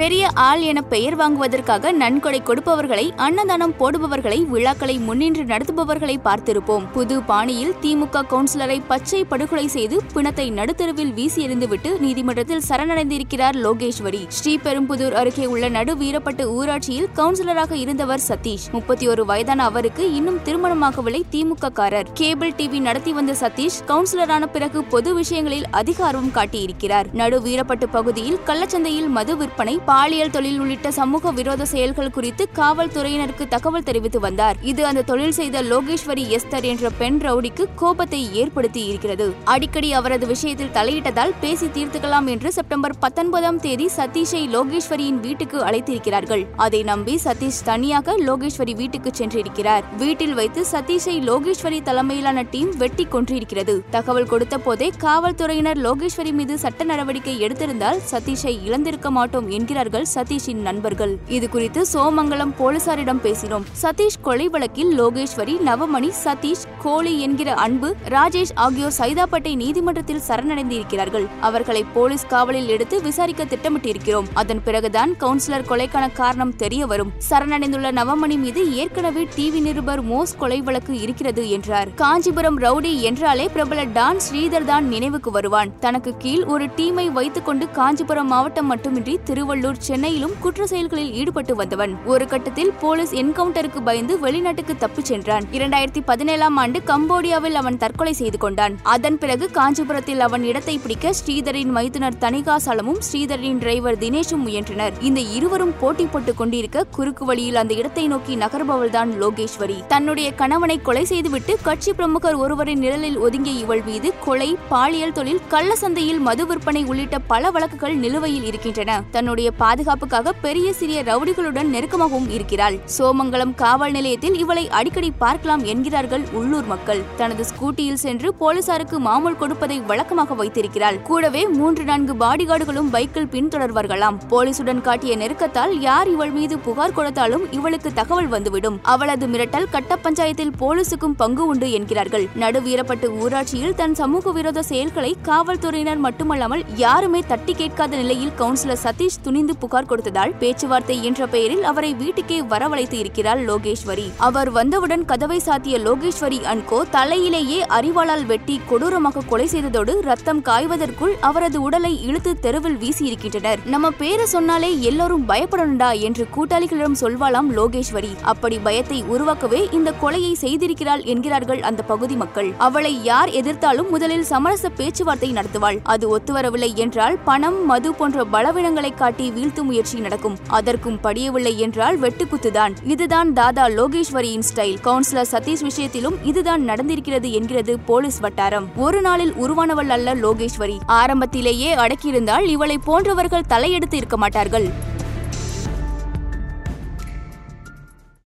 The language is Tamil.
பெரிய ஆள் என பெயர் வாங்குவதற்காக நன்கொடை கொடுப்பவர்களை அன்னதானம் போடுபவர்களை விழாக்களை முன்னின்று நடத்துபவர்களை பார்த்திருப்போம். புது பாணியில் திமுக கவுன்சிலரை பச்சை படுகொலை செய்து பிணத்தை நடுத்தருவில் வீசி எறிந்துவிட்டு நீதிமன்றத்தில் சரணடைந்திருக்கிறார் லோகேஸ்வரி. ஸ்ரீபெரும்புதூர் அருகே உள்ள நடு வீரப்பட்டு ஊராட்சியில் கவுன்சிலராக இருந்தவர் சதீஷ். முப்பத்தி ஒரு வயதான அவருக்கு இன்னும் திருமணமாகவில்லை திமுக காரர் கேபிள் டிவி நடத்தி வந்த சதீஷ் கவுன்சிலரான பிறகு பொது விஷயங்களில் அதிக ஆர்வம் காட்டியிருக்கிறார். நடு வீரப்பட்டு பகுதியில் கள்ளச்சந்தையில் மது விற்பனை பாலியல் தொழில் உள்ளிட்ட சமூக விரோத செயல்கள் குறித்து காவல்துறையினருக்கு தகவல் தெரிவித்து வந்தார். இது அந்த தொழில் செய்த லோகேஸ்வரி எஸ்தர் என்ற பெண் ரவுடிக்கு கோபத்தை ஏற்படுத்தி இருக்கிறது. அடிக்கடி அவரது விஷயத்தில் தலையிட்டதால் பேசி தீர்த்துக்கலாம் என்று செப்டம்பர் பத்தொன்பதாம் தேதி சதீஷை லோகேஸ்வரியின் வீட்டுக்கு அழைத்திருக்கிறார்கள். அதை நம்பி சதீஷ் தனியாக லோகேஸ்வரி வீட்டுக்கு சென்றிருக்கிறார். வீட்டில் வைத்து சதீஷை லோகேஸ்வரி தலைமையிலான டீம் வெட்டி கொன்றிருக்கிறது. தகவல் கொடுத்த போதே காவல்துறையினர் லோகேஸ்வரி மீது சட்ட நடவடிக்கை எடுத்திருந்தால் சதீஷை இழந்திருக்க மாட்டோம் உறவினர்கள் சதீஷின் நண்பர்கள். இது குறித்து சோமங்கலம் போலீசாரிடம் பேசினோம். சதீஷ் கொலை வழக்கில் லோகேஸ்வரி நவமணி சதீஷ் கோலி என்கிற அன்பு ராஜேஷ் ஆகியோர் சைதாப்பேட்டை நீதிமன்றத்தில் சரணடைந்திருக்கிறார்கள். அவர்களை போலீஸ் காவலில் எடுத்து விசாரிக்க திட்டமிட்டிருக்கிறோம். அதன் பிறகுதான் கவுன்சிலர் கொலைக்கான காரணம் தெரிய வரும். சரணடைந்துள்ள நவமணி மீது ஏற்கனவே டிவி நிருபர் மோஸ் கொலை வழக்கு இருக்கிறது என்றார். காஞ்சிபுரம் ரவுடி என்றாலே பிரபல டான் ஸ்ரீதர் தான் நினைவுக்கு வருவான். தனக்கு கீழ் ஒரு டீமை வைத்துக்கொண்டு காஞ்சிபுரம் மாவட்டம் மட்டுமின்றி திருவள்ளூர் சென்னையிலும் குற்ற செயல்களில் ஈடுபட்டு வந்தவன். ஒரு கட்டத்தில் போலீஸ் என்கவுண்டருக்கு பயந்து வெளிநாட்டுக்கு தப்பிச் சென்றான். இரண்டாயிரத்தி பதினேழாம் ஆண்டு கம்போடியாவில் அவன் தற்கொலை செய்து கொண்டான். அதன் பிறகு காஞ்சிபுரத்தில் அவன் இடத்தை பிடிக்க ஸ்ரீதரின் மைத்துனர் தணிகாசலமும் ஸ்ரீதரின் டிரைவர் தினேஷும் முயன்றனர். இந்த இருவரும் போட்டி போட்டுக் கொண்டிருக்க குறுக்கு வழியில் அந்த இடத்தை நோக்கி நகர்பவள்தான் லோகேஸ்வரி. தன்னுடைய கணவனை கொலை செய்துவிட்டு கட்சி பிரமுகர் ஒருவரின் நிழலில் ஒதுங்கிய இவள் மீது கொலை பாலியல் தொழில் கள்ள சந்தையில் மது விற்பனை உள்ளிட்ட பல வழக்குகள் நிலுவையில் இருக்கின்றன. தன்னுடைய பாதுகாப்புக்காக பெரிய சிறிய ரவுடிகளுடன் நெருக்கமாகவும் இருக்கிறாள். சோமங்கலம் காவல் நிலையத்தில் இவளை அடிக்கடி பார்க்கலாம் என்கிறார்கள் உள்ளூர் மக்கள். தனது ஸ்கூட்டியில் சென்று போலீசாருக்கு மாமூல் கொடுப்பதை வழக்கமாக வைத்திருக்கிறாள். கூடவே மூன்று நான்கு பாடிகார்டுகளும் பைக்கில் பின்தொடர்வார்களாம். போலீசுடன் காட்டிய நெருக்கத்தால் யார் இவள் மீது புகார் கொடுத்தாலும் இவளுக்கு தகவல் வந்துவிடும். அவளது மிரட்டல் கட்ட பஞ்சாயத்தில் போலீசுக்கும் பங்கு உண்டு என்கிறார்கள். நடுவீரப்பட்டு ஊராட்சியில் தன் சமூக விரோத செயல்களை காவல்துறையினர் மட்டுமல்லாமல் யாருமே தட்டி கேட்காத நிலையில் கவுன்சிலர் சதீஷ் துணி துணிந்து புகார் கொடுத்ததால் பேச்சுவார்த்தை என்ற பெயரில் அவரை வீட்டுக்கே வரவழைத்து இருக்கிறார் லோகேஸ்வரி. அவர் வந்தவுடன் கதவை சாத்திய லோகேஸ்வரி அன்கோ தலையிலேயே அரிவாளால் வெட்டி கொடூரமாக கொலை செய்ததோடு ரத்தம் காய்வதற்குள் அவரது உடலை இழுத்து தெருவில் வீசியிருக்கின்றனர். நம்ம பேரை சொன்னாலே எல்லோரும் பயப்படணும்டா என்று கூட்டாளிகளிடம் சொல்வாளாம் லோகேஸ்வரி. அப்படி பயத்தை உருவாக்கவே இந்த கொலையை செய்திருக்கிறாள் என்கிறார்கள் அந்த பகுதி மக்கள். அவளை யார் எதிர்த்தாலும் முதலில் சமரச பேச்சுவார்த்தை நடத்துவாள். அது ஒத்துவரவில்லை என்றால் பணம் மது போன்ற பலவீனங்களை காட்டி வீழ்த்தும் முயற்சி நடக்கும். அதற்கும் படியவில்லை என்றால் வெட்டுக்குத்துதான். இதுதான் தாதா லோகேஸ்வரியின் ஸ்டைல் கவுன்சிலர் சதீஷ் விஷயத்திலும் இதுதான் நடந்திருக்கிறது என்கிறது போலீஸ் வட்டாரம். ஒரு நாளில் உருவானவள் அல்ல லோகேஸ்வரி. ஆரம்பத்திலேயே அடக்கியிருந்தால் இவளை போன்றவர்கள் தலையெடுத்து இருக்க மாட்டார்கள்.